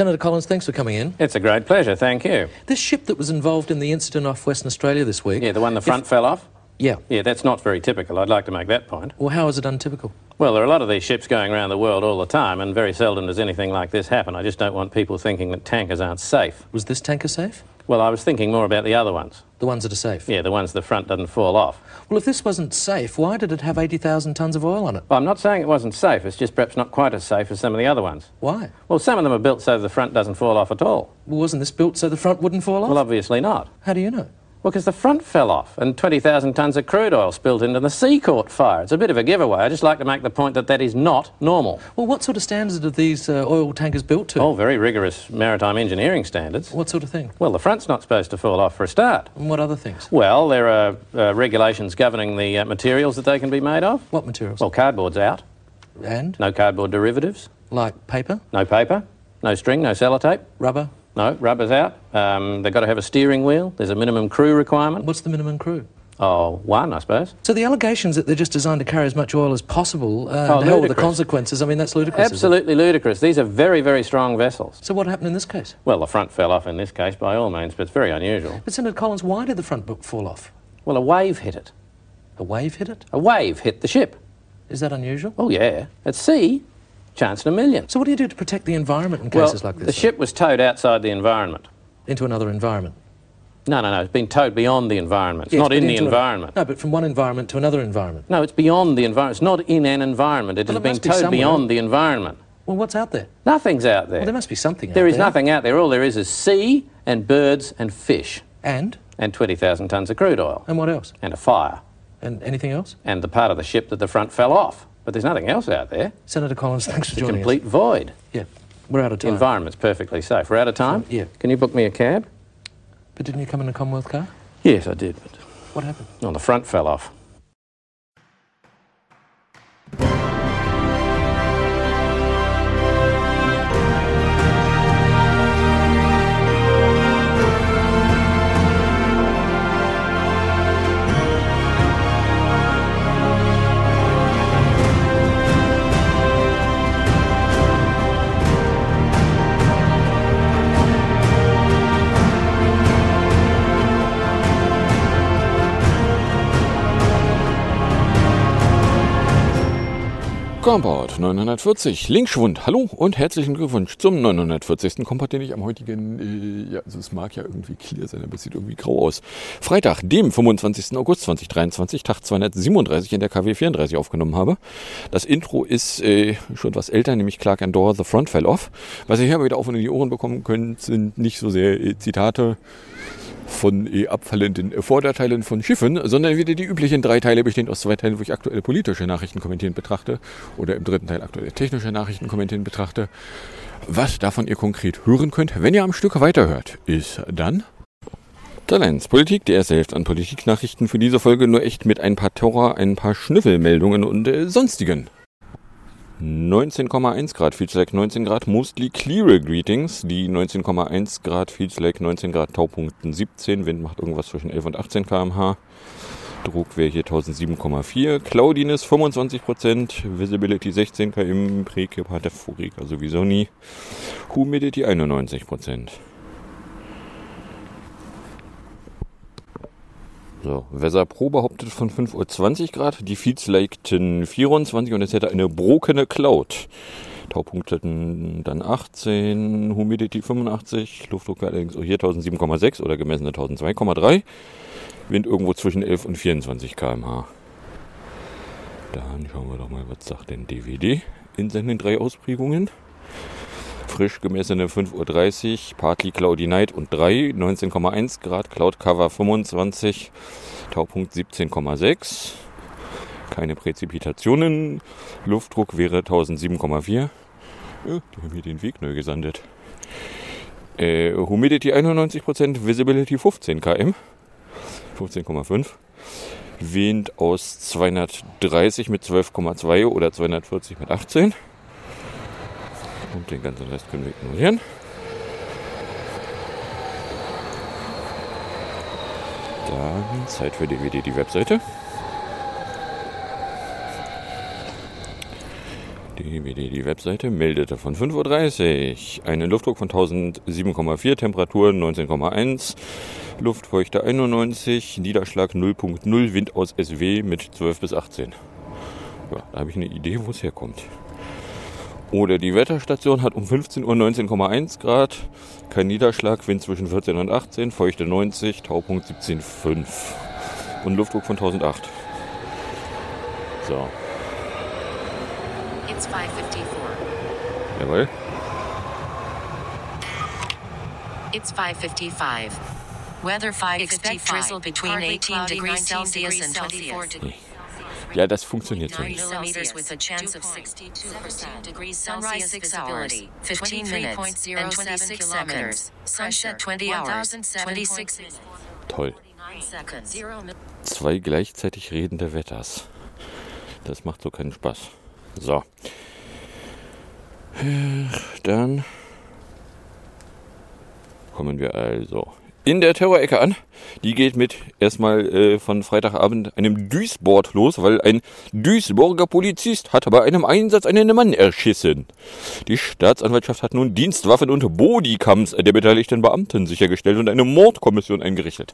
Senator Collins, thanks for coming in. It's a great pleasure, thank you. This ship that was involved in the incident off Western Australia this week. Yeah, the one the front fell off? Yeah. Yeah, that's not very typical. I'd like to make that point. Well, how is it untypical? Well, there are a lot of these ships going around the world all the time, and very seldom does anything like this happen. I just don't want people thinking that tankers aren't safe. Was this tanker safe? Well, I was thinking more about the other ones. The ones that are safe? Yeah, the ones the front doesn't fall off. Well, if this wasn't safe, why did it have 80,000 tonnes of oil on it? Well, I'm not saying it wasn't safe. It's just perhaps not quite as safe as some of the other ones. Why? Well, some of them are built so the front doesn't fall off at all. Well, wasn't this built so the front wouldn't fall off? Well, obviously not. How do you know? Well, because the front fell off and 20,000 tonnes of crude oil spilled into the sea caught fire. It's a bit of a giveaway. I just like to make the point that that is not normal. Well, what sort of standards are these uh, oil tankers built to? Oh, very rigorous maritime engineering standards. What sort of thing? Well, the front's not supposed to fall off for a start. And what other things? Well, there are uh, regulations governing the uh, materials that they can be made of. What materials? Well, cardboard's out. and? No cardboard derivatives. Like paper, No paper. No string. No sellotape. rubber? No, rubber's out. Um, they've got to have a steering wheel. There's a minimum crew requirement. What's the minimum crew? Oh, one, I suppose. So the allegations that they're just designed to carry as much oil as possible, uh, Oh, and with the consequences, I mean, that's ludicrous. Absolutely ludicrous. These are very, very strong vessels. So what happened in this case? Well, the front fell off in this case by all means, but it's very unusual. But Senator Collins, why did the front book fall off? Well, a wave hit it. A wave hit it? A wave hit the ship. Is that unusual? Oh, yeah. At sea, chance in a million. So what do you do to protect the environment in Well, cases like this? the ship was towed outside the environment. Into another environment? No, no, no. It's been towed beyond the environment. It's Yes, not in the into a- environment. No, but from one environment to another environment. No, it's beyond the environment. It's not in an environment. It Well, has been be towed beyond the environment. Well, what's out there? Nothing's out there. Well, there must be something There is there. nothing out there. All there is is sea and birds and fish And? and 20,000 tonnes of crude oil And what else? and a fire And anything else? and the part of the ship that the front fell off. But there's nothing else out there. Senator Collins, thanks for It's a joining complete void. Yeah, we're out of The time. environment's perfectly safe. We're out of time? Yeah. Can you book me a cab? But didn't you come in a Commonwealth car? Yes, I did. But What happened? well, the front fell off. Compound 940, Linkschwund, hallo und herzlichen Glückwunsch zum 940. Kompott, den ich am heutigen, äh, ja, also es mag ja irgendwie clear sein, aber es sieht irgendwie grau aus. Freitag, dem 25. August 2023, Tag 237 in der KW 34 aufgenommen habe. Das Intro ist äh, schon was älter, nämlich Clark and Door, The Front Fell Off. Was ihr hier aber wieder auf und in die Ohren bekommen könnt, sind nicht so sehr äh, Zitate von eh abfallenden äh, Vorderteilen von Schiffen, sondern wieder die üblichen drei Teile, bestehend aus zwei Teilen, wo ich aktuelle politische Nachrichten kommentieren betrachte oder im dritten Teil aktuelle technische Nachrichten kommentieren betrachte. Was davon ihr konkret hören könnt, wenn ihr am Stück weiterhört, ist dann Talents Politik, die erste Hälfte an Politiknachrichten für diese Folge nur echt mit ein paar Terror, ein paar Schnüffelmeldungen und äh, sonstigen. 19,1 Grad, feels like 19 Grad, mostly clear greetings. Die 19,1 Grad, feels like 19 Grad, Taupunkten 17, Wind macht irgendwas zwischen 11 und 18 km/h. Druck wäre hier 1007,4, Cloudiness 25%, Visibility 16 km, Prekip hat der Furiker sowieso nie, Humidity 91%. So, Weather Pro behauptet von 5.20 Uhr Grad, die Feeds legten 24 und es hätte eine brokene Cloud. Taupunkteten dann 18, Humidity 85, Luftdruck allerdings auch hier 1007,6 oder gemessene 1002,3. Wind irgendwo zwischen 11 und 24 km/h. Dann schauen wir doch mal, was sagt denn DVD in seinen drei Ausprägungen. Frisch gemessene 5.30 Uhr, Partly Cloudy Night und 3, 19,1 Grad, Cloud Cover 25, Taupunkt 17,6. Keine Präzipitationen, Luftdruck wäre 1007,4. Ja, die haben hier den Weg neu gesandet. Äh, Humidity 91%, Visibility 15 km. 15,5. Wind aus 230 mit 12,2 oder 240 mit 18. Und den ganzen Rest können wir ignorieren. Dann Zeit für DVD, die Webseite. GWD, die Webseite, meldete von 5.30 Uhr einen Luftdruck von 1007,4, Temperatur 19,1, Luftfeuchte 91, Niederschlag 0,0, Wind aus SW mit 12 bis 18. Ja, da habe ich eine Idee, wo es herkommt. Oder die Wetterstation hat um 15 Uhr 19,1 Grad, kein Niederschlag, Wind zwischen 14 und 18, Feuchte 90, Taupunkt 17,5 und Luftdruck von 1008. So. It's 554. Jawohl. It's 555. Weather 555. Expect drizzle between Partly 18 cloudy, degrees 19 Celsius and 24 Celsius. degrees. Ja, das funktioniert so 9 nicht. millimeters with a chance of 62% degrees Celsius Sunrise 6 visibility, 15 minutes and 26 seconds. Sunset 20 hours, 26 minutes. Toll. 9 seconds. 0 Zwei gleichzeitig redende Wetters. Das macht so keinen Spaß. So. Dann kommen wir also in der Terrorecke an. Die geht mit erstmal äh, von Freitagabend einem Duisburg los, weil ein Duisburger Polizist hat bei einem Einsatz einen Mann erschissen. Die Staatsanwaltschaft hat nun Dienstwaffen und Bodycams der beteiligten Beamten sichergestellt und eine Mordkommission eingerichtet.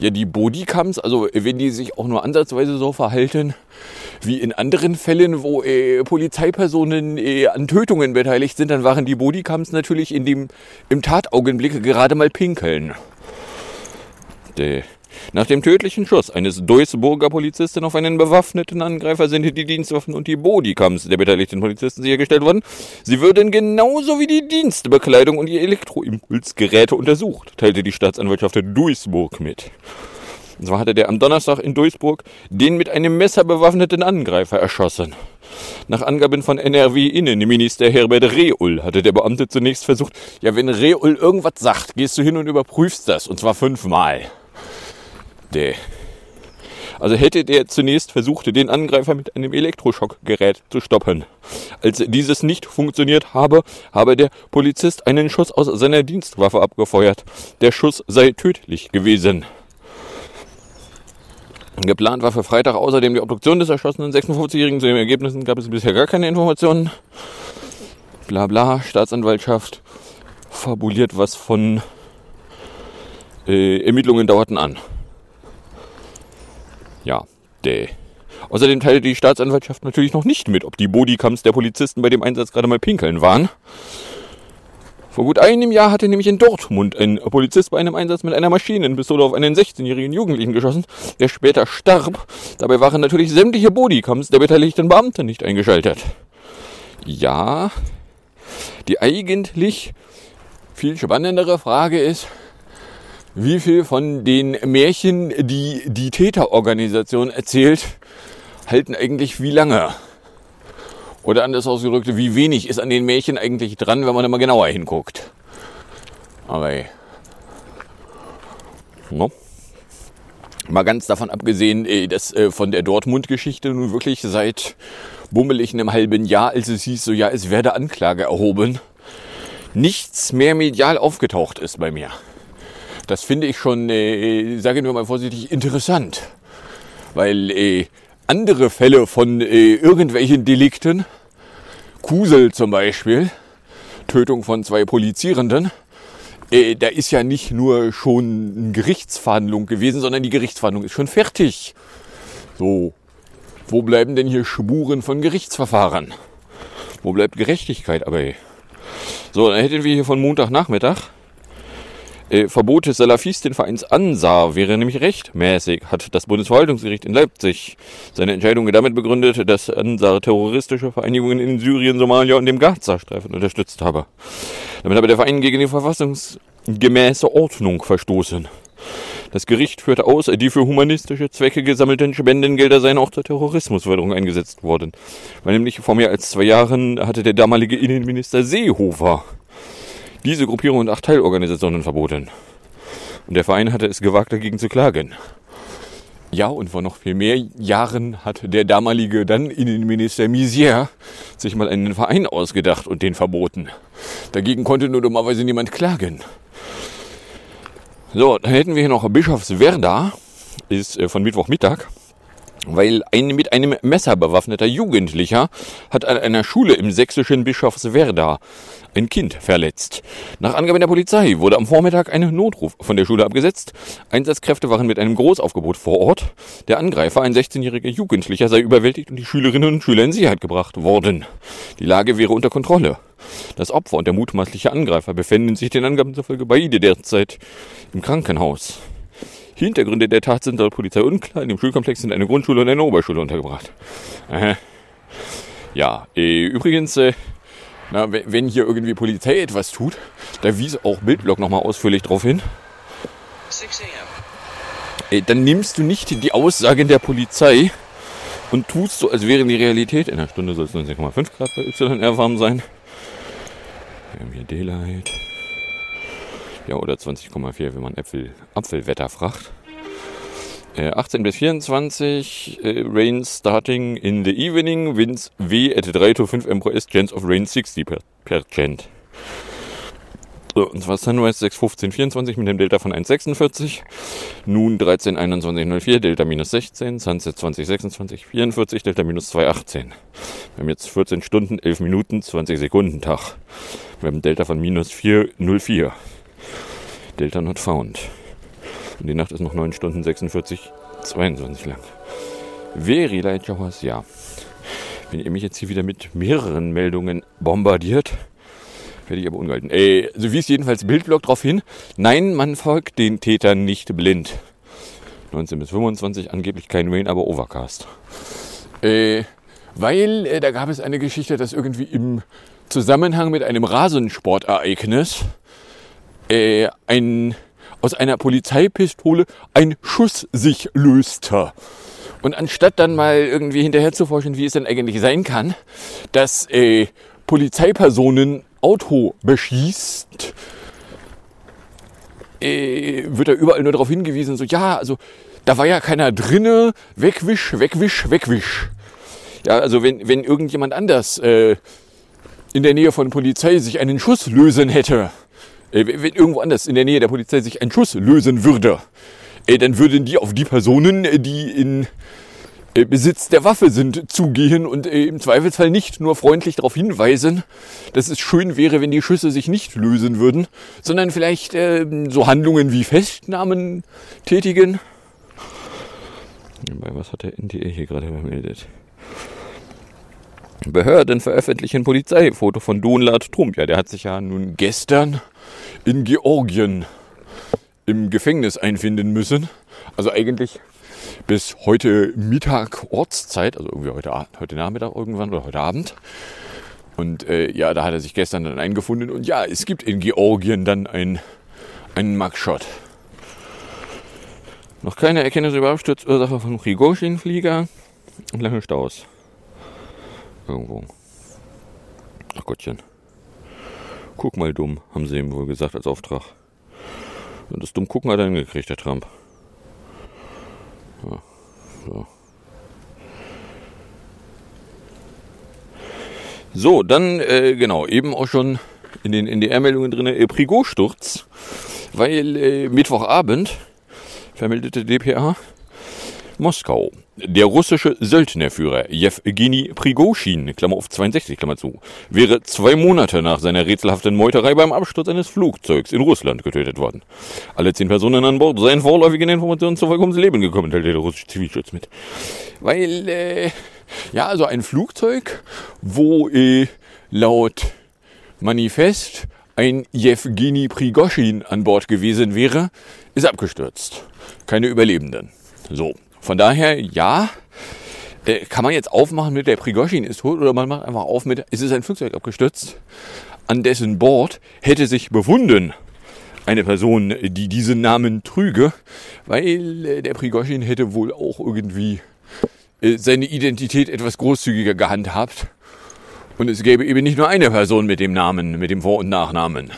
Ja, die Bodycams, also wenn die sich auch nur ansatzweise so verhalten wie in anderen Fällen, wo äh, Polizeipersonen äh, an Tötungen beteiligt sind, dann waren die Bodycams natürlich in dem, im Tataugenblick gerade mal pinkeln. Der- Nach dem tödlichen Schuss eines Duisburger Polizisten auf einen bewaffneten Angreifer sind die Dienstwaffen und die Bodycams der beteiligten Polizisten sichergestellt worden. Sie würden genauso wie die Dienstbekleidung und die Elektroimpulsgeräte untersucht, teilte die Staatsanwaltschaft Duisburg mit. Und zwar hatte der am Donnerstag in Duisburg den mit einem Messer bewaffneten Angreifer erschossen. Nach Angaben von NRW-Innenminister Herbert Reul hatte der Beamte zunächst versucht, ja, wenn Reul irgendwas sagt, gehst du hin und überprüfst das, und zwar fünfmal. Der. Also hätte der zunächst versucht, den Angreifer mit einem Elektroschockgerät zu stoppen. Als dieses nicht funktioniert habe, habe der Polizist einen Schuss aus seiner Dienstwaffe abgefeuert. Der Schuss sei tödlich gewesen. Geplant war für Freitag außerdem die Obduktion des erschossenen 56-Jährigen. Zu den Ergebnissen gab es bisher gar keine Informationen. Bla bla, Staatsanwaltschaft fabuliert was von äh, Ermittlungen dauerten an. Ja, däh. Außerdem teilte die Staatsanwaltschaft natürlich noch nicht mit, ob die Bodycams der Polizisten bei dem Einsatz gerade mal pinkeln waren. Vor gut einem Jahr hatte nämlich in Dortmund ein Polizist bei einem Einsatz mit einer Maschinenpistole auf einen 16-jährigen Jugendlichen geschossen, der später starb. Dabei waren natürlich sämtliche Bodycams der beteiligten Beamten nicht eingeschaltet. Ja, die eigentlich viel spannendere Frage ist, wie viel von den Märchen, die die Täterorganisation erzählt, halten eigentlich wie lange? Oder anders ausgedrückt, wie wenig ist an den Märchen eigentlich dran, wenn man da mal genauer hinguckt? Aber. No. Mal ganz davon abgesehen, eh, dass äh, von der Dortmund-Geschichte nun wirklich seit bummelig einem halben Jahr, als es hieß, so ja, es werde Anklage erhoben, nichts mehr medial aufgetaucht ist bei mir. Das finde ich schon, äh, sagen wir mal vorsichtig, interessant. Weil äh, andere Fälle von äh, irgendwelchen Delikten, Kusel zum Beispiel, Tötung von zwei Polizierenden, äh, da ist ja nicht nur schon eine Gerichtsverhandlung gewesen, sondern die Gerichtsverhandlung ist schon fertig. So, wo bleiben denn hier Spuren von Gerichtsverfahren? Wo bleibt Gerechtigkeit? Aber so, dann hätten wir hier von Montagnachmittag äh, Verbot des Salafistinvereins Ansar wäre nämlich rechtmäßig, hat das Bundesverwaltungsgericht in Leipzig seine Entscheidung damit begründet, dass Ansar terroristische Vereinigungen in Syrien, Somalia und dem Gazastreifen unterstützt habe. Damit habe der Verein gegen die verfassungsgemäße Ordnung verstoßen. Das Gericht führte aus, die für humanistische Zwecke gesammelten Spendengelder seien auch zur Terrorismusförderung eingesetzt worden. Weil nämlich vor mehr als zwei Jahren hatte der damalige Innenminister Seehofer diese Gruppierung und acht Teilorganisationen verboten. Und der Verein hatte es gewagt, dagegen zu klagen. Ja, und vor noch viel mehr Jahren hat der damalige dann Innenminister Misier sich mal einen Verein ausgedacht und den verboten. Dagegen konnte nur dummerweise niemand klagen. So, dann hätten wir hier noch Bischofswerda, ist äh, von Mittwochmittag. Weil ein mit einem Messer bewaffneter Jugendlicher hat an einer Schule im sächsischen Bischofswerda ein Kind verletzt. Nach Angaben der Polizei wurde am Vormittag ein Notruf von der Schule abgesetzt. Einsatzkräfte waren mit einem Großaufgebot vor Ort. Der Angreifer, ein 16-jähriger Jugendlicher, sei überwältigt und die Schülerinnen und Schüler in Sicherheit gebracht worden. Die Lage wäre unter Kontrolle. Das Opfer und der mutmaßliche Angreifer befinden sich den Angaben zufolge beide derzeit im Krankenhaus. Hintergründe der Tat sind laut Polizei unklar. In dem Schulkomplex sind eine Grundschule und eine Oberschule untergebracht. Äh, ja, äh, übrigens, äh, na, wenn hier irgendwie Polizei etwas tut, da wies auch Bildblock nochmal ausführlich drauf hin. Äh, dann nimmst du nicht die Aussagen der Polizei und tust so, als wäre die Realität. In einer Stunde soll es 19,5 Grad bei YR warm sein. Wir haben hier Daylight. Ja, oder 20,4, wenn man Äpfel, Apfelwetter fragt. Äh, 18 bis 24, äh, Rain starting in the evening, winds W at 3 to 5 MPS, chance of rain 60 per, per Cent. So, und zwar Sunrise 615 24 mit dem Delta von 1,46. Nun 13 21 04, Delta minus 16. Sunset 20 26 44, Delta minus 2,18. Wir haben jetzt 14 Stunden, 11 Minuten, 20 Sekunden Tag. Wir haben Delta von minus 404. Delta not found. Und die Nacht ist noch 9 Stunden 46, 22 lang. Very light showers, ja. Wenn ihr mich jetzt hier wieder mit mehreren Meldungen bombardiert, werde ich aber ungehalten. Äh, so wies jedenfalls Bildblock darauf hin. Nein, man folgt den Tätern nicht blind. 19 bis 25, angeblich kein Rain, aber Overcast. Äh, weil äh, da gab es eine Geschichte, dass irgendwie im Zusammenhang mit einem Rasensportereignis äh, ein, aus einer Polizeipistole ein Schuss sich löste. Und anstatt dann mal irgendwie hinterher zu forschen, wie es denn eigentlich sein kann, dass äh, Polizeipersonen Auto beschießt, äh, wird da überall nur darauf hingewiesen, so ja, also da war ja keiner drinne, wegwisch, wegwisch, wegwisch. Ja, also wenn, wenn irgendjemand anders äh, in der Nähe von Polizei sich einen Schuss lösen hätte, wenn irgendwo anders in der Nähe der Polizei sich ein Schuss lösen würde, äh, dann würden die auf die Personen, äh, die in äh, Besitz der Waffe sind, zugehen und äh, im Zweifelsfall nicht nur freundlich darauf hinweisen, dass es schön wäre, wenn die Schüsse sich nicht lösen würden, sondern vielleicht äh, so Handlungen wie Festnahmen tätigen. Was hat der NDA hier gerade vermeldet? Behörden veröffentlichen Polizeifoto von Donald Trump. Ja, der hat sich ja nun gestern in Georgien im Gefängnis einfinden müssen. Also eigentlich bis heute Mittag Ortszeit, also irgendwie heute, heute Nachmittag irgendwann oder heute Abend. Und äh, ja, da hat er sich gestern dann eingefunden. Und ja, es gibt in Georgien dann ein, einen Mugshot. Noch keine Erkenntnis über Absturzursache von Prigozhin-Flieger. Und lange Staus. Irgendwo. Ach Gottchen. Guck mal dumm, haben sie ihm wohl gesagt als Auftrag. Und das dumm gucken hat er hingekriegt, der Trump. Ja, so. So, dann, äh, genau, eben auch schon in den NDR-Meldungen drin, äh, Prigo-Sturz, weil äh, Mittwochabend vermeldete DPA Moskau. Der russische Söldnerführer Jewgeni Prigoschin, Klammer auf 62, Klammer zu, wäre zwei Monate nach seiner rätselhaften Meuterei beim Absturz eines Flugzeugs in Russland getötet worden. Alle zehn Personen an Bord seien vorläufigen Informationen zufolge ums Leben gekommen, teilte der russische Zivilschutz mit. Weil, äh, ja, also ein Flugzeug, wo äh, laut Manifest ein Jewgeni Prigoschin an Bord gewesen wäre, ist abgestürzt. Keine Überlebenden. So, von daher, ja, äh, kann man jetzt aufmachen mit der Prigoschin ist tot oder man macht einfach auf mit, es ist ein Flugzeug abgestürzt, an dessen Bord hätte sich befunden eine Person, die diesen Namen trüge, weil äh, der Prigoschin hätte wohl auch irgendwie äh, seine Identität etwas großzügiger gehandhabt. Und es gäbe eben nicht nur eine Person mit dem Namen, mit dem Vor- und Nachnamen.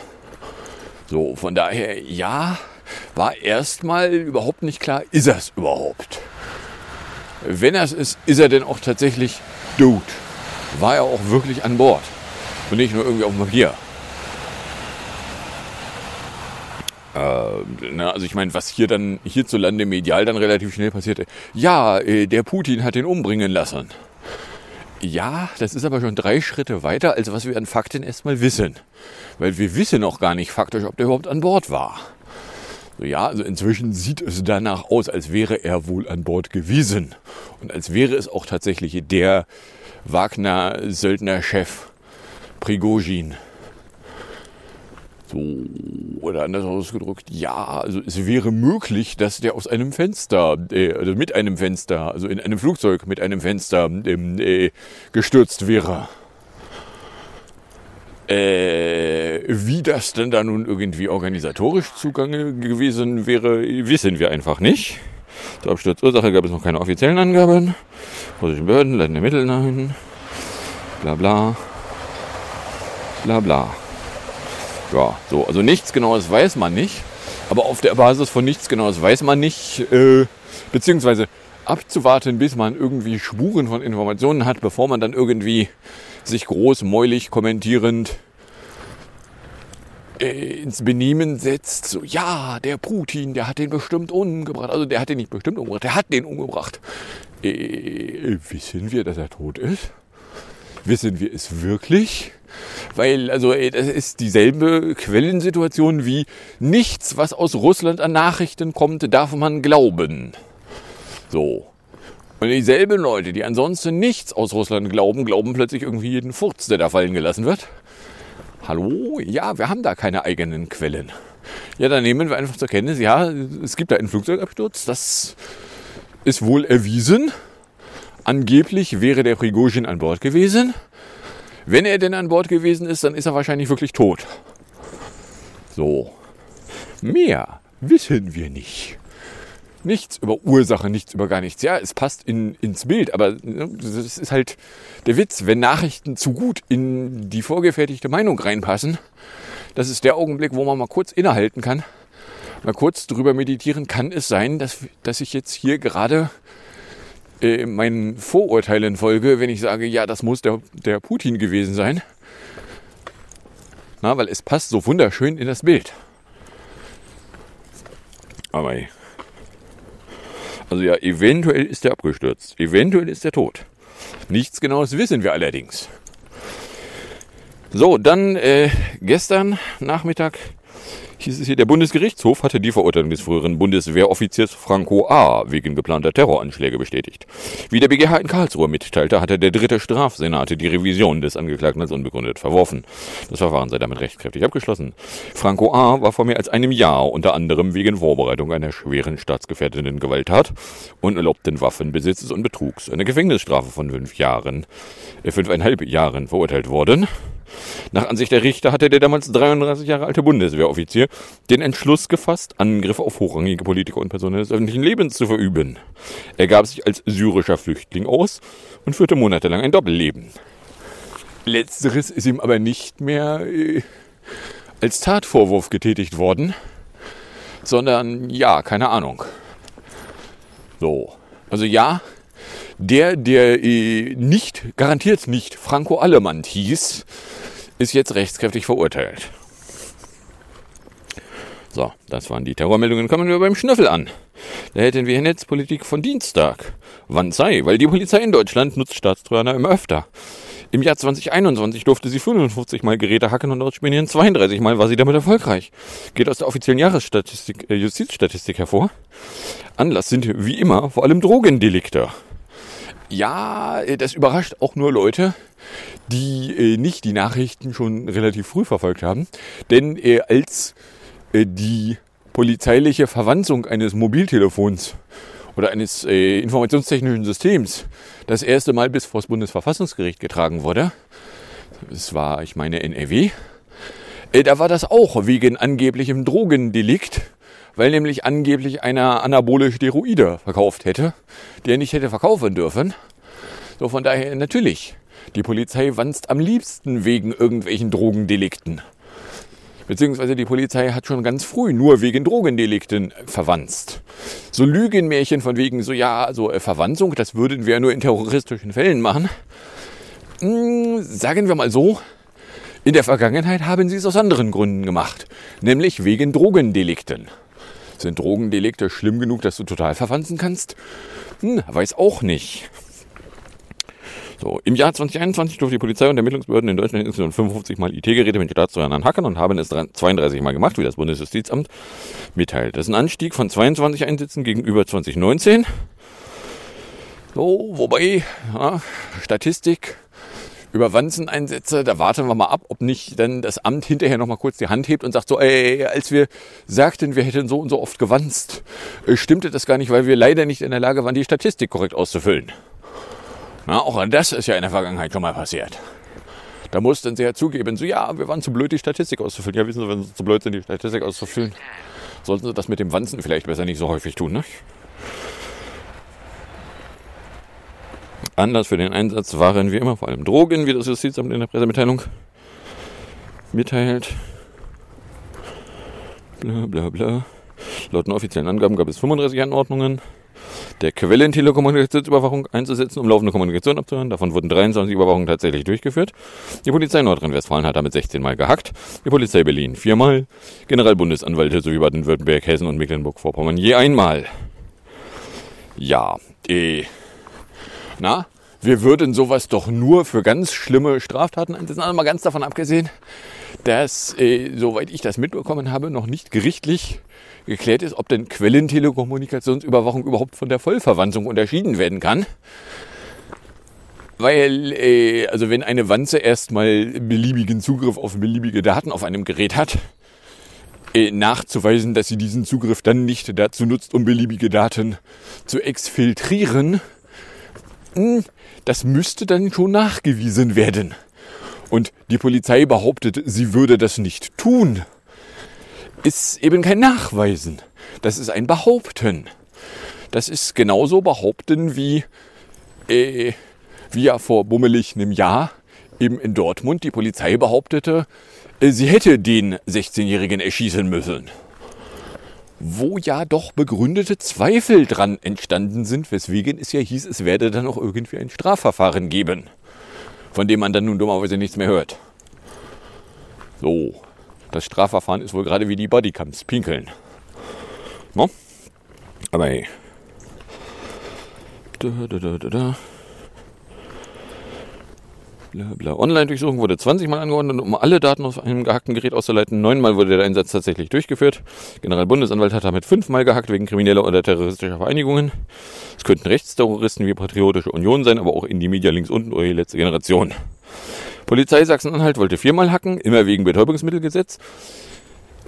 So, von daher, ja, war erstmal überhaupt nicht klar, ist er es überhaupt? Wenn er es ist, ist er denn auch tatsächlich tot? War er auch wirklich an Bord? Und nicht nur irgendwie auf dem Papier. Äh, na, also ich meine, was hier dann hierzulande medial dann relativ schnell passierte. Ja, äh, der Putin hat ihn umbringen lassen. Ja, das ist aber schon drei Schritte weiter, als was wir an Fakten erstmal wissen. Weil wir wissen auch gar nicht faktisch, ob der überhaupt an Bord war. Ja, also inzwischen sieht es danach aus, als wäre er wohl an Bord gewesen. Und als wäre es auch tatsächlich der Wagner-Söldner-Chef Prigozhin. So, oder anders ausgedrückt, ja, also es wäre möglich, dass der aus einem Fenster, äh, also mit einem Fenster, also in einem Flugzeug mit einem Fenster ähm, äh, gestürzt wäre. Äh, wie das denn da nun irgendwie organisatorisch zugange gewesen wäre, wissen wir einfach nicht. Zur Absturzursache gab es noch keine offiziellen Angaben. Russischen Behörden leiten ermitteln ein. Bla bla. Bla bla. Ja, so, also nichts Genaues weiß man nicht. Aber auf der Basis von nichts Genaues weiß man nicht, äh, beziehungsweise abzuwarten, bis man irgendwie Spuren von Informationen hat, bevor man dann irgendwie sich großmäulig kommentierend äh, ins Benehmen setzt. So, ja, der Putin, der hat den bestimmt umgebracht. Also der hat den nicht bestimmt umgebracht, der hat den umgebracht. Äh, wissen wir, dass er tot ist? Wissen wir es wirklich? Weil, also, ey, das ist dieselbe Quellensituation wie nichts, was aus Russland an Nachrichten kommt, darf man glauben. So. Und dieselben Leute, die ansonsten nichts aus Russland glauben, glauben plötzlich irgendwie jeden Furz, der da fallen gelassen wird. Hallo? Ja, wir haben da keine eigenen Quellen. Ja, dann nehmen wir einfach zur Kenntnis, ja, es gibt da einen Flugzeugabsturz, das ist wohl erwiesen. Angeblich wäre der Prigozhin an Bord gewesen. Wenn er denn an Bord gewesen ist, dann ist er wahrscheinlich wirklich tot. So. Mehr wissen wir nicht. Nichts über Ursache, nichts über gar nichts. Ja, es passt in, ins Bild, aber ne, das ist halt der Witz. Wenn Nachrichten zu gut in die vorgefertigte Meinung reinpassen, das ist der Augenblick, wo man mal kurz innehalten kann, mal kurz drüber meditieren. Kann es sein, dass, dass ich jetzt hier gerade äh, meinen Vorurteilen folge, wenn ich sage, ja, das muss der, der Putin gewesen sein? Na, weil es passt so wunderschön in das Bild. Aber also ja, eventuell ist er abgestürzt. Eventuell ist er tot. Nichts Genaues wissen wir allerdings. So, dann äh, gestern Nachmittag hieß es hier, der Bundesgerichtshof hatte die Verurteilung des früheren Bundeswehroffiziers Franco A. wegen geplanter Terroranschläge bestätigt. Wie der BGH in Karlsruhe mitteilte, hatte der dritte Strafsenat die Revision des Angeklagten als unbegründet verworfen. Das Verfahren sei damit rechtskräftig abgeschlossen. Franco A. war vor mehr als einem Jahr unter anderem wegen Vorbereitung einer schweren staatsgefährdenden Gewalttat, unerlaubten Waffenbesitzes und Betrugs eine Gefängnisstrafe von fünf Jahren, äh, fünfeinhalb Jahren verurteilt worden. Nach Ansicht der Richter hatte der damals 33 Jahre alte Bundeswehroffizier den Entschluss gefasst, Angriffe auf hochrangige Politiker und Personen des öffentlichen Lebens zu verüben. Er gab sich als syrischer Flüchtling aus und führte monatelang ein Doppelleben. Letzteres ist ihm aber nicht mehr äh, als Tatvorwurf getätigt worden, sondern ja, keine Ahnung. So, also ja, der, der äh, nicht, garantiert nicht Franco Allemann hieß, ist jetzt rechtskräftig verurteilt. So, das waren die Terrormeldungen. Kommen wir beim Schnüffel an. Da hätten wir Netzpolitik von Dienstag. Wann sei? Weil die Polizei in Deutschland nutzt Staatstrojaner immer öfter. Im Jahr 2021 durfte sie 55 Mal Geräte hacken und ausspionieren. 32 Mal war sie damit erfolgreich. Geht aus der offiziellen Jahresstatistik, äh, Justizstatistik hervor. Anlass sind wie immer vor allem Drogendelikte. Ja, äh, das überrascht auch nur Leute, die äh, nicht die Nachrichten schon relativ früh verfolgt haben. Denn äh, als die polizeiliche Verwanzung eines Mobiltelefons oder eines äh, informationstechnischen Systems das erste Mal bis vor das Bundesverfassungsgericht getragen wurde, es war, ich meine, NRW, äh, da war das auch wegen angeblichem Drogendelikt weil nämlich angeblich einer anabole Steroide verkauft hätte, der nicht hätte verkaufen dürfen. So von daher natürlich, die Polizei wanzt am liebsten wegen irgendwelchen Drogendelikten. Beziehungsweise die Polizei hat schon ganz früh nur wegen Drogendelikten verwanzt. So Lügenmärchen von wegen so, ja, so äh, Verwanzung, das würden wir nur in terroristischen Fällen machen. Hm, sagen wir mal so, In der Vergangenheit haben sie es aus anderen Gründen gemacht, nämlich wegen Drogendelikten. Sind Drogendelikte schlimm genug, dass du total verwanzen kannst? Hm, weiß auch nicht. So, Im Jahr 2021 durfte die Polizei und Ermittlungsbehörden in Deutschland insgesamt 55 Mal IT-Geräte mit Staatssteuern hacken und haben es 32 Mal gemacht, wie das Bundesjustizamt mitteilt. Das ist ein Anstieg von 22 Einsätzen gegenüber 2019. So, wobei, ja, Statistik über Wanzeneinsätze, da warten wir mal ab, ob nicht dann das Amt hinterher noch mal kurz die Hand hebt und sagt so, ey, als wir sagten, wir hätten so und so oft gewanzt, äh, stimmte das gar nicht, weil wir leider nicht in der Lage waren, die Statistik korrekt auszufüllen. Na, auch das ist ja in der Vergangenheit schon mal passiert. Da mussten sie ja zugeben, so ja, wir waren zu blöd, die Statistik auszufüllen. Ja, wissen Sie, wenn Sie zu blöd sind, die Statistik auszufüllen, sollten Sie das mit dem Wanzen vielleicht besser nicht so häufig tun, ne? Anlass für den Einsatz waren wie immer vor allem Drogen, wie das Justizamt in der Pressemitteilung mitteilt. Bla bla bla. Laut den offiziellen Angaben gab es 35 Anordnungen der Quellentelekommunikationsüberwachung einzusetzen, um laufende Kommunikation abzuhören. Davon wurden 23 Überwachungen tatsächlich durchgeführt. Die Polizei Nordrhein-Westfalen hat damit 16 Mal gehackt, die Polizei Berlin viermal, Generalbundesanwälte sowie Baden-Württemberg, Hessen und Mecklenburg-Vorpommern je einmal. Ja, eh. Na, wir würden sowas doch nur für ganz schlimme Straftaten einsetzen. Also mal ganz davon abgesehen, dass, äh, soweit ich das mitbekommen habe, noch nicht gerichtlich geklärt ist, ob denn Quellentelekommunikationsüberwachung überhaupt von der Vollverwanzung unterschieden werden kann. Weil, äh, also wenn eine Wanze erstmal beliebigen Zugriff auf beliebige Daten auf einem Gerät hat, äh, nachzuweisen, dass sie diesen Zugriff dann nicht dazu nutzt, um beliebige Daten zu exfiltrieren, das müsste dann schon nachgewiesen werden. Und die Polizei behauptet, sie würde das nicht tun ist eben kein Nachweisen. Das ist ein Behaupten. Das ist genauso behaupten wie, äh, wie ja vor bummelig einem Jahr eben in Dortmund die Polizei behauptete, äh, sie hätte den 16-Jährigen erschießen müssen. Wo ja doch begründete Zweifel dran entstanden sind, weswegen es ja hieß, es werde dann auch irgendwie ein Strafverfahren geben, von dem man dann nun dummerweise nichts mehr hört. So, das Strafverfahren ist wohl gerade wie die Bodycams, pinkeln. No? Aber hey. Da, da, da, da, da. Bla, Online-Durchsuchung wurde 20 Mal angeordnet, um alle Daten aus einem gehackten Gerät auszuleiten. Neunmal wurde der Einsatz tatsächlich durchgeführt. Generalbundesanwalt hat damit fünfmal gehackt wegen krimineller oder terroristischer Vereinigungen. Es könnten Rechtsterroristen wie Patriotische Union sein, aber auch Indie Media links unten oder die letzte Generation. Polizei Sachsen-Anhalt wollte viermal hacken, immer wegen Betäubungsmittelgesetz.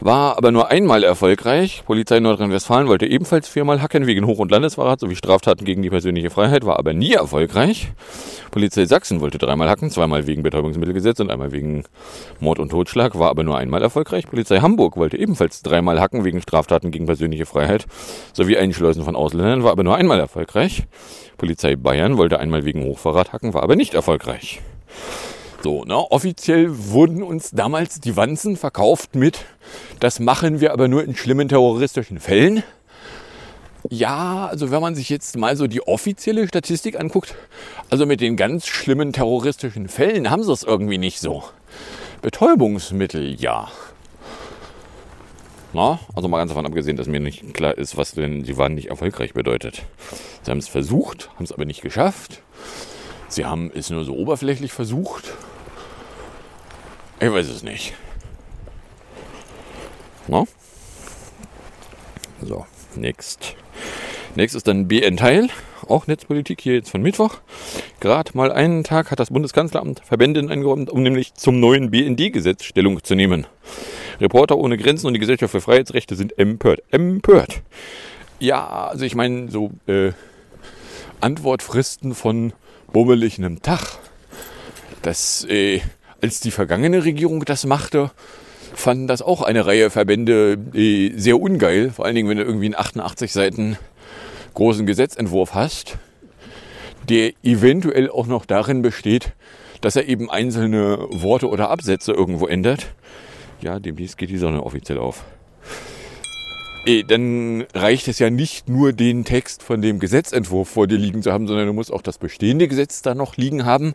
War aber nur einmal erfolgreich. Polizei Nordrhein-Westfalen wollte ebenfalls viermal hacken wegen Hoch- und Landesverrat sowie Straftaten gegen die persönliche Freiheit, war aber nie erfolgreich. Polizei Sachsen wollte dreimal hacken, zweimal wegen Betäubungsmittelgesetz und einmal wegen Mord und Totschlag, war aber nur einmal erfolgreich. Polizei Hamburg wollte ebenfalls dreimal hacken wegen Straftaten gegen persönliche Freiheit sowie Einschleusen von Ausländern, war aber nur einmal erfolgreich. Polizei Bayern wollte einmal wegen Hochverrat hacken, war aber nicht erfolgreich. So, ne? Offiziell wurden uns damals die Wanzen verkauft mit, das machen wir aber nur in schlimmen terroristischen Fällen. Ja, also wenn man sich jetzt mal so die offizielle Statistik anguckt, also mit den ganz schlimmen terroristischen Fällen haben sie es irgendwie nicht so. Betäubungsmittel, ja. Na, also mal ganz davon abgesehen, dass mir nicht klar ist, was denn sie waren nicht erfolgreich bedeutet. Sie haben es versucht, haben es aber nicht geschafft. Sie haben es nur so oberflächlich versucht. Ich weiß es nicht. No? So, next. Next ist dann BN-Teil, auch Netzpolitik hier jetzt von Mittwoch. Gerade mal einen Tag hat das Bundeskanzleramt Verbände eingeräumt, um nämlich zum neuen BND-Gesetz Stellung zu nehmen. Reporter ohne Grenzen und die Gesellschaft für Freiheitsrechte sind empört. Empört. Ja, also ich meine, so äh, Antwortfristen von bummelig einem Tag. Das äh, als die vergangene Regierung das machte, fanden das auch eine Reihe Verbände sehr ungeil. Vor allen Dingen, wenn du irgendwie einen 88 Seiten großen Gesetzentwurf hast, der eventuell auch noch darin besteht, dass er eben einzelne Worte oder Absätze irgendwo ändert. Ja, demnächst geht die Sonne offiziell auf. Äh, dann reicht es ja nicht nur den Text von dem Gesetzentwurf vor dir liegen zu haben, sondern du musst auch das bestehende Gesetz da noch liegen haben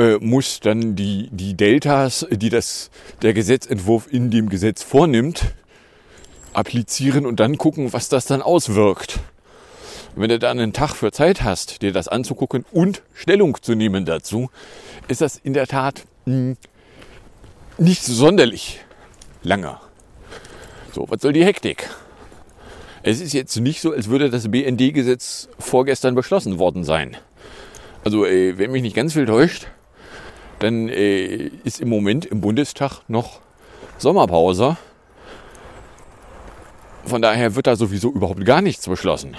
äh, muss dann die, die Deltas, die das, der Gesetzentwurf in dem Gesetz vornimmt, applizieren und dann gucken, was das dann auswirkt. Wenn du dann einen Tag für Zeit hast, dir das anzugucken und Stellung zu nehmen dazu, ist das in der Tat mh, nicht sonderlich lange. So, was soll die Hektik? Es ist jetzt nicht so, als würde das BND-Gesetz vorgestern beschlossen worden sein. Also, äh, wenn mich nicht ganz viel täuscht, dann äh, ist im Moment im Bundestag noch Sommerpause. Von daher wird da sowieso überhaupt gar nichts beschlossen.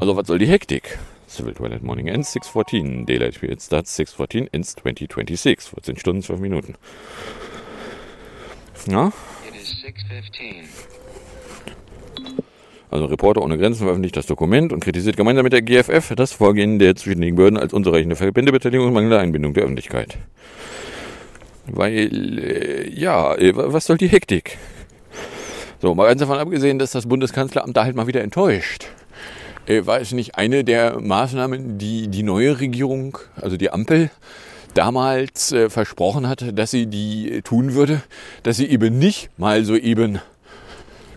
Also was soll die Hektik? Civil Toilet Morning ends 6.14. Daylight Period starts 6.14, ends 2026. 14 Stunden, 12 Minuten. Ja? It is 6:15. Also Reporter ohne Grenzen veröffentlicht das Dokument und kritisiert gemeinsam mit der GFF das Vorgehen der zuständigen Behörden als unzureichende Verbändebeteiligung und mangelnde Einbindung der Öffentlichkeit. Weil, äh, ja, äh, was soll die Hektik? So, mal ganz davon abgesehen, dass das Bundeskanzleramt da halt mal wieder enttäuscht. Äh, war es nicht eine der Maßnahmen, die die neue Regierung, also die Ampel, damals äh, versprochen hatte, dass sie die äh, tun würde, dass sie eben nicht mal so eben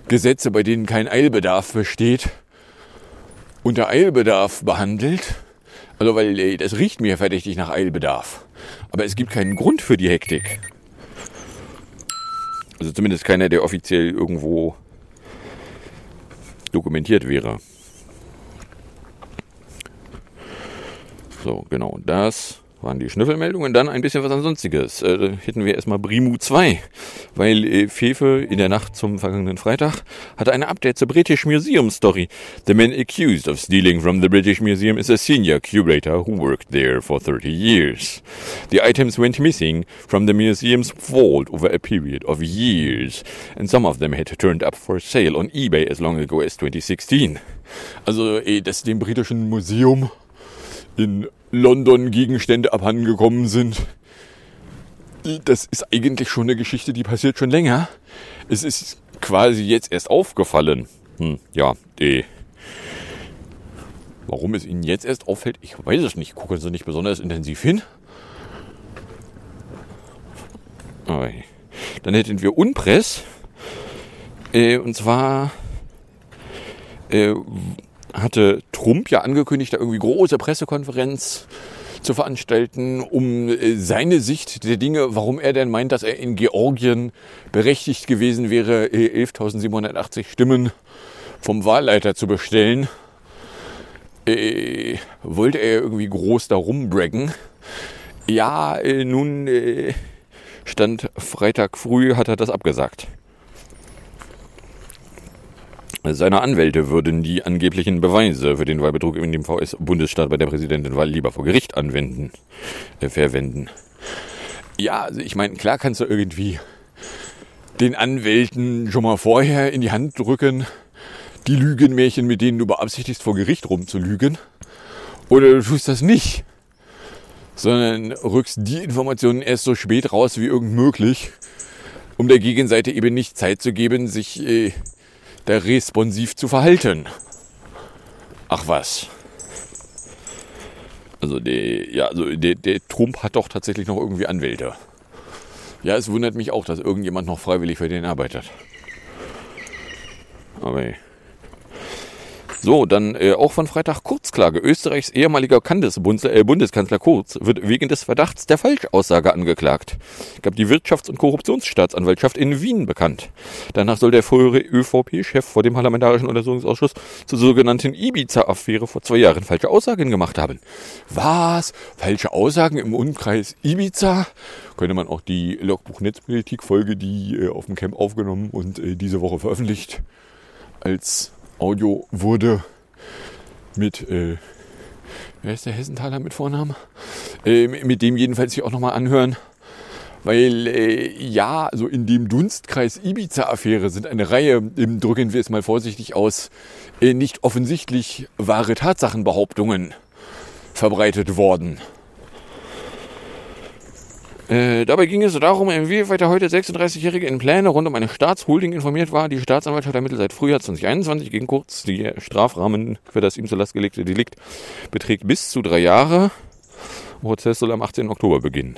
Gesetze, bei denen kein Eilbedarf besteht, unter Eilbedarf behandelt. Also, weil äh, das riecht mir verdächtig nach Eilbedarf. Aber es gibt keinen Grund für die Hektik. Also zumindest keiner, der offiziell irgendwo dokumentiert wäre. So, genau, das waren die Schnüffelmeldungen. Dann ein bisschen was Ansonstiges. Äh, hätten wir erstmal Brimu 2, weil äh, Fefe in der Nacht zum vergangenen Freitag hatte eine Update zur British Museum Story. The man accused of stealing from the British Museum is a senior curator who worked there for 30 years. The items went missing from the museum's vault over a period of years, and some of them had turned up for sale on eBay as long ago as 2016. Also, äh, dass dem britischen Museum in London Gegenstände abhandengekommen sind. Das ist eigentlich schon eine Geschichte, die passiert schon länger. Es ist quasi jetzt erst aufgefallen. Hm, ja, eh. Warum es Ihnen jetzt erst auffällt, ich weiß es nicht. Gucken Sie nicht besonders intensiv hin. Aber dann hätten wir Unpress. Äh, und zwar äh, hatte Trump ja angekündigt, da irgendwie große Pressekonferenz zu veranstalten, um äh, seine Sicht der Dinge, warum er denn meint, dass er in Georgien berechtigt gewesen wäre, äh, 11.780 Stimmen vom Wahlleiter zu bestellen, äh, wollte er irgendwie groß darum braggen. Ja, äh, nun äh, stand Freitag früh, hat er das abgesagt. Seine Anwälte würden die angeblichen Beweise für den Wahlbetrug in dem VS-Bundesstaat bei der Präsidentenwahl lieber vor Gericht anwenden, äh, verwenden. Ja, also ich meine, klar kannst du irgendwie den Anwälten schon mal vorher in die Hand drücken, die Lügenmärchen, mit denen du beabsichtigst, vor Gericht rumzulügen. Oder du tust das nicht, sondern rückst die Informationen erst so spät raus wie irgend möglich, um der Gegenseite eben nicht Zeit zu geben, sich äh, da responsiv zu verhalten. Ach was. Also der, ja, also der, der Trump hat doch tatsächlich noch irgendwie Anwälte. Ja, es wundert mich auch, dass irgendjemand noch freiwillig für den arbeitet. Aber so, dann äh, auch von Freitag Kurzklage. Österreichs ehemaliger Kandesbunds äh, Bundeskanzler Kurz wird wegen des Verdachts der Falschaussage angeklagt. Gab die Wirtschafts- und Korruptionsstaatsanwaltschaft in Wien bekannt. Danach soll der frühere ÖVP-Chef vor dem Parlamentarischen Untersuchungsausschuss zur sogenannten Ibiza-Affäre vor zwei Jahren falsche Aussagen gemacht haben. Was? Falsche Aussagen im Umkreis Ibiza? Könnte man auch die Logbuch-Netzpolitik-Folge, die äh, auf dem Camp aufgenommen und äh, diese Woche veröffentlicht, als Audio wurde mit, äh, wer ist der Hessenthaler mit Vornamen? Äh, mit dem jedenfalls sich auch nochmal anhören. Weil, äh, ja, so in dem Dunstkreis Ibiza-Affäre sind eine Reihe, ähm, drücken wir es mal vorsichtig aus, äh, nicht offensichtlich wahre Tatsachenbehauptungen verbreitet worden. Äh, dabei ging es darum, inwieweit der heute 36-Jährige in Pläne rund um eine Staatsholding informiert war. Die Staatsanwaltschaft ermittelt seit Frühjahr 2021 gegen Kurz. Der Strafrahmen für das ihm zur Last gelegte Delikt beträgt bis zu drei Jahre. Prozess soll am 18. Oktober beginnen.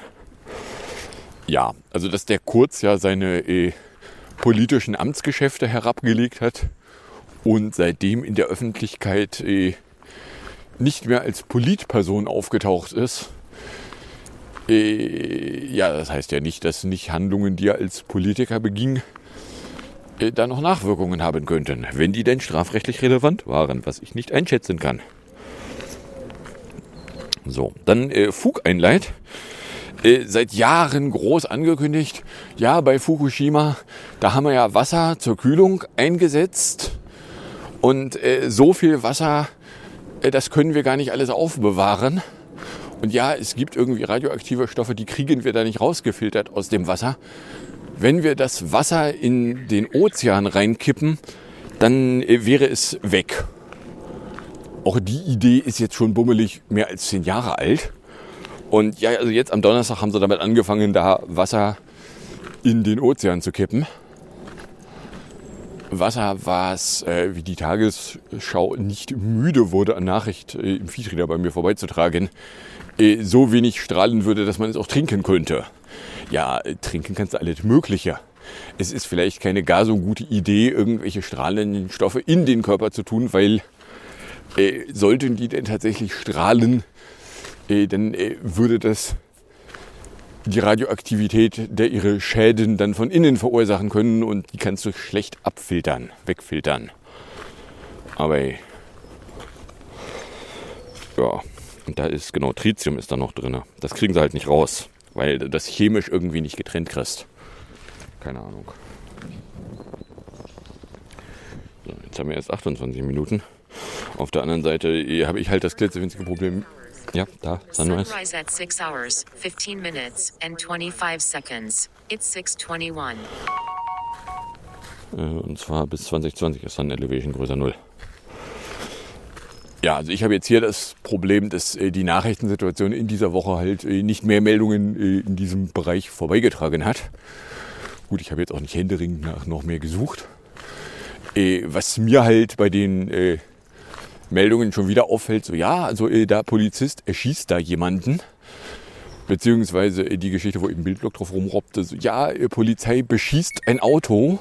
Ja, also dass der Kurz ja seine äh, politischen Amtsgeschäfte herabgelegt hat und seitdem in der Öffentlichkeit äh, nicht mehr als Politperson aufgetaucht ist. Äh, ja, das heißt ja nicht, dass nicht Handlungen, die er als Politiker beging, äh, da noch Nachwirkungen haben könnten, wenn die denn strafrechtlich relevant waren, was ich nicht einschätzen kann. So, dann äh, Fugeinleit. Äh, seit Jahren groß angekündigt, ja, bei Fukushima, da haben wir ja Wasser zur Kühlung eingesetzt. Und äh, so viel Wasser, äh, das können wir gar nicht alles aufbewahren. Und ja, es gibt irgendwie radioaktive Stoffe, die kriegen wir da nicht rausgefiltert aus dem Wasser. Wenn wir das Wasser in den Ozean reinkippen, dann äh, wäre es weg. Auch die Idee ist jetzt schon bummelig mehr als zehn Jahre alt. Und ja, also jetzt am Donnerstag haben sie damit angefangen, da Wasser in den Ozean zu kippen. Wasser, was äh, wie die Tagesschau nicht müde wurde, an Nachricht äh, im Feedreader bei mir vorbeizutragen, äh, so wenig strahlen würde, dass man es auch trinken könnte. Ja, äh, trinken kannst du alles Mögliche. Es ist vielleicht keine gar so gute Idee, irgendwelche strahlenden Stoffe in den Körper zu tun, weil äh, sollten die denn tatsächlich strahlen, äh, dann würde das die Radioaktivität, der ihre Schäden dann von innen verursachen können und die kannst du schlecht abfiltern, wegfiltern. Aber ja, und da ist genau Tritium ist da noch drin. Das kriegen sie halt nicht raus, weil das chemisch irgendwie nicht getrennt kriegst. Keine Ahnung. So, jetzt haben wir erst 28 Minuten. Auf der anderen Seite äh, habe ich halt das klitzewinzige Problem. Ja, da, Sunrise. Sunrise at 6 hours, 15 minutes, and 25 seconds. It's 621. Äh, Und zwar bis 2020 ist Sun Elevation größer 0. Ja, also ich habe jetzt hier das Problem, dass äh, die Nachrichtensituation in dieser Woche halt äh, nicht mehr Meldungen äh, in diesem Bereich vorbeigetragen hat. Gut, ich habe jetzt auch nicht händeringend nach noch mehr gesucht. Was mir halt bei den Meldungen schon wieder auffällt, so ja, also der Polizist erschießt da jemanden. Beziehungsweise die Geschichte, wo eben Bildblock drauf rumrobbte, so ja, Polizei beschießt ein Auto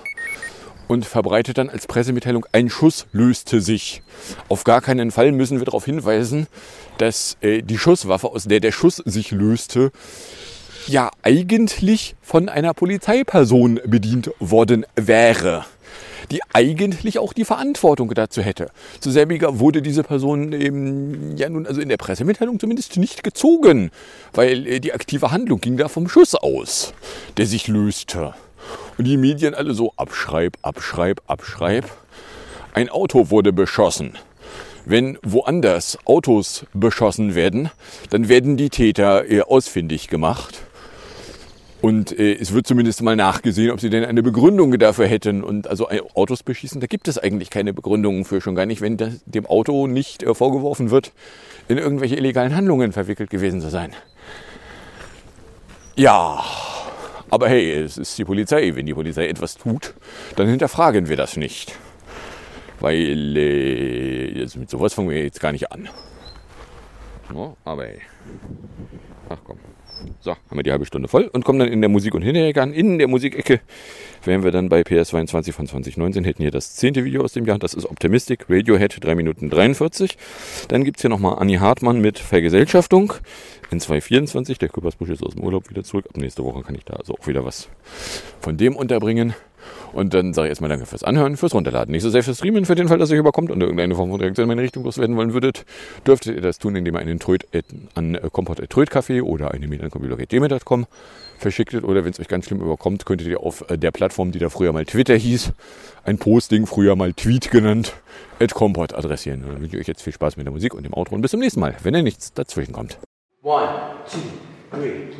und verbreitet dann als Pressemitteilung, ein Schuss löste sich. Auf gar keinen Fall müssen wir darauf hinweisen, dass äh, die Schusswaffe, aus der der Schuss sich löste, ja eigentlich von einer Polizeiperson bedient worden wäre, die eigentlich auch die Verantwortung dazu hätte. Zu selbiger wurde diese Person eben, ja nun also in der Pressemitteilung zumindest nicht gezogen, weil äh, die aktive Handlung ging da vom Schuss aus, der sich löste. Und die Medien alle so abschreib, abschreib, abschreib. Ein Auto wurde beschossen. Wenn woanders Autos beschossen werden, dann werden die Täter äh, ausfindig gemacht. Und äh, es wird zumindest mal nachgesehen, ob sie denn eine Begründung dafür hätten. Und also äh, Autos beschießen, da gibt es eigentlich keine Begründungen für, schon gar nicht, wenn das, dem Auto nicht vorgeworfen wird, in irgendwelche illegalen Handlungen verwickelt gewesen zu sein. Ja, aber hey, es ist die Polizei. Wenn die Polizei etwas tut, dann hinterfragen wir das nicht. Weil äh, also mit sowas fangen wir jetzt gar nicht an. No, aber hey. Ach komm. So, haben wir die halbe Stunde voll und kommen dann in der Musik- und Hinterecke an. In der Musikecke wären wir dann bei PS22 von 2019, hätten hier das zehnte Video aus dem Jahr. Das ist Optimistic, Radiohead, 3 Minuten 43. Dann gibt's hier nochmal Anni Hartmann mit Vergesellschaftung in 224. Der Küppersbusch ist aus dem Urlaub wieder zurück. Ab nächste Woche kann ich da also auch wieder was von dem unterbringen. Und dann sage ich erstmal danke fürs Anhören, fürs Runterladen. Nicht so sehr fürs Streamen, für den Fall, dass ihr überkommt und irgendeine Form von Reaktion in meine Richtung loswerden wollen würdet, dürftet ihr das tun, indem ihr einen Tröd an äh, kompott.trödcafé oder eine Mail an computer.gmail.com verschicktet. Oder wenn es euch ganz schlimm überkommt, könntet ihr auf äh, der Plattform, die da früher mal Twitter hieß, ein Posting, früher mal Tweet genannt, at kompott adressieren. Und dann wünsche ich euch jetzt viel Spaß mit der Musik und dem Outro und bis zum nächsten Mal, wenn ihr nichts dazwischen kommt. One, two, three.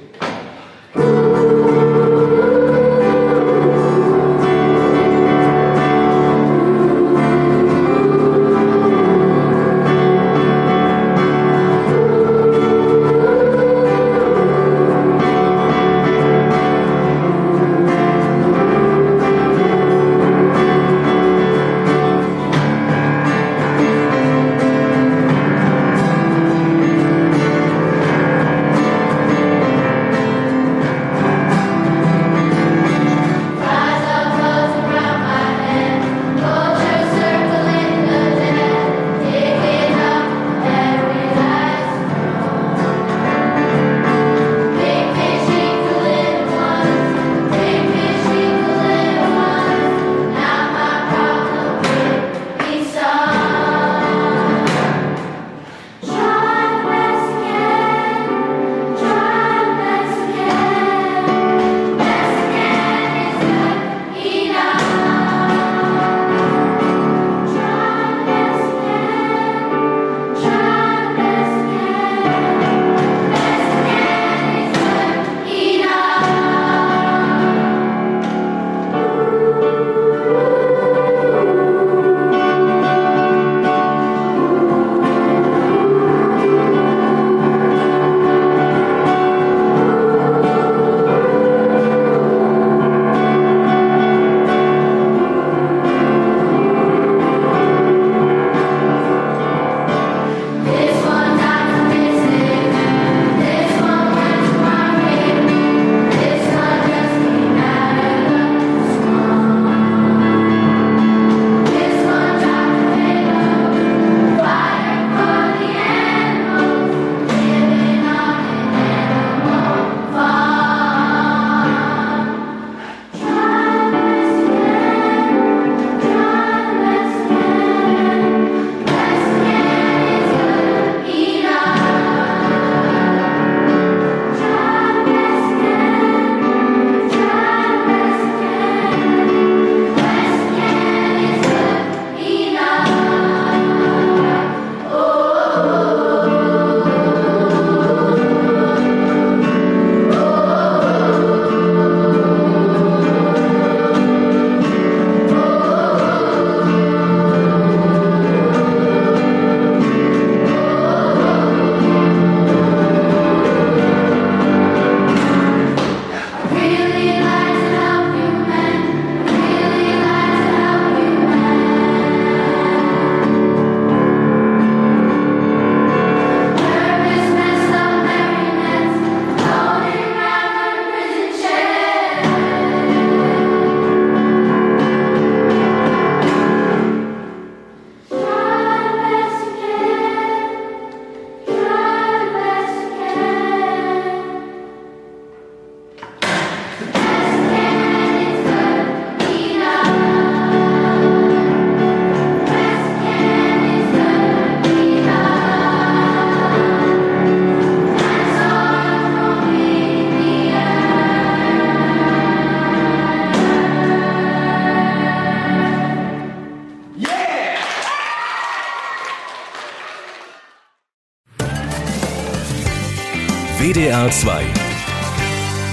WDR 2.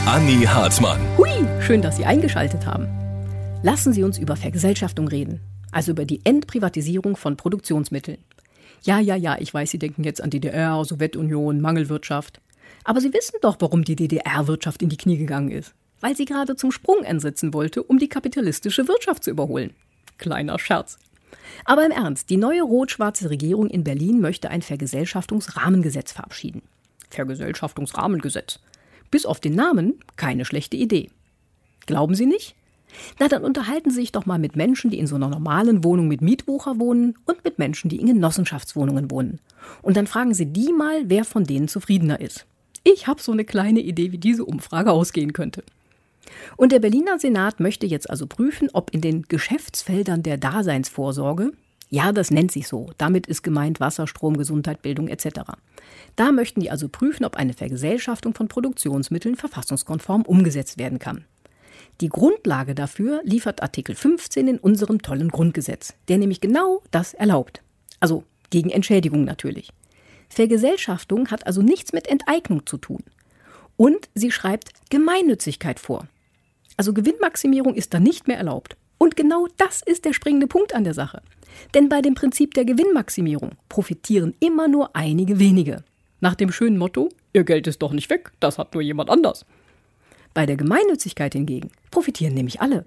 Anni Hartmann. Hui, schön, dass Sie eingeschaltet haben. Lassen Sie uns über Vergesellschaftung reden, also über die Entprivatisierung von Produktionsmitteln. Ja, ja, ja, ich weiß, Sie denken jetzt an DDR, Sowjetunion, Mangelwirtschaft. Aber Sie wissen doch, warum die DDR-Wirtschaft in die Knie gegangen ist. Weil sie gerade zum Sprung ansetzen wollte, um die kapitalistische Wirtschaft zu überholen. Kleiner Scherz. Aber im Ernst, die neue rot-schwarze Regierung in Berlin möchte ein Vergesellschaftungsrahmengesetz verabschieden. Vergesellschaftungsrahmengesetz. Bis auf den Namen keine schlechte Idee. Glauben Sie nicht? Na, dann unterhalten Sie sich doch mal mit Menschen, die in so einer normalen Wohnung mit Mietwucher wohnen und mit Menschen, die in Genossenschaftswohnungen wohnen. Und dann fragen Sie die mal, wer von denen zufriedener ist. Ich habe so eine kleine Idee, wie diese Umfrage ausgehen könnte. Und der Berliner Senat möchte jetzt also prüfen, ob in den Geschäftsfeldern der Daseinsvorsorge, ja, das nennt sich so, damit ist gemeint Wasser, Strom, Gesundheit, Bildung etc. Da möchten die also prüfen, ob eine Vergesellschaftung von Produktionsmitteln verfassungskonform umgesetzt werden kann. Die Grundlage dafür liefert Artikel 15 in unserem tollen Grundgesetz, der nämlich genau das erlaubt. Also gegen Entschädigung natürlich. Vergesellschaftung hat also nichts mit Enteignung zu tun. Und sie schreibt Gemeinnützigkeit vor. Also Gewinnmaximierung ist da nicht mehr erlaubt. Und genau das ist der springende Punkt an der Sache. Denn bei dem Prinzip der Gewinnmaximierung profitieren immer nur einige wenige. Nach dem schönen Motto, Ihr Geld ist doch nicht weg, das hat nur jemand anders. Bei der Gemeinnützigkeit hingegen profitieren nämlich alle.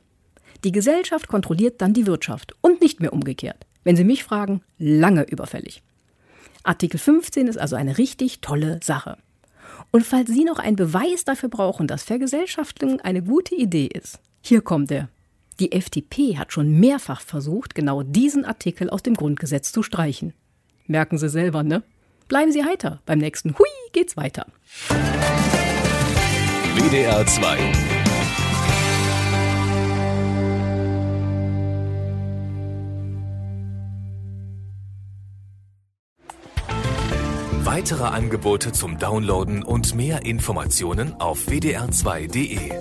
Die Gesellschaft kontrolliert dann die Wirtschaft und nicht mehr umgekehrt. Wenn Sie mich fragen, lange überfällig. Artikel 15 ist also eine richtig tolle Sache. Und falls Sie noch einen Beweis dafür brauchen, dass Vergesellschaftung eine gute Idee ist, hier kommt er. Die FDP hat schon mehrfach versucht, genau diesen Artikel aus dem Grundgesetz zu streichen. Merken Sie selber, ne? Bleiben Sie heiter. Beim nächsten Hui geht's weiter. WDR 2. Weitere Angebote zum Downloaden und mehr Informationen auf wdr2.de.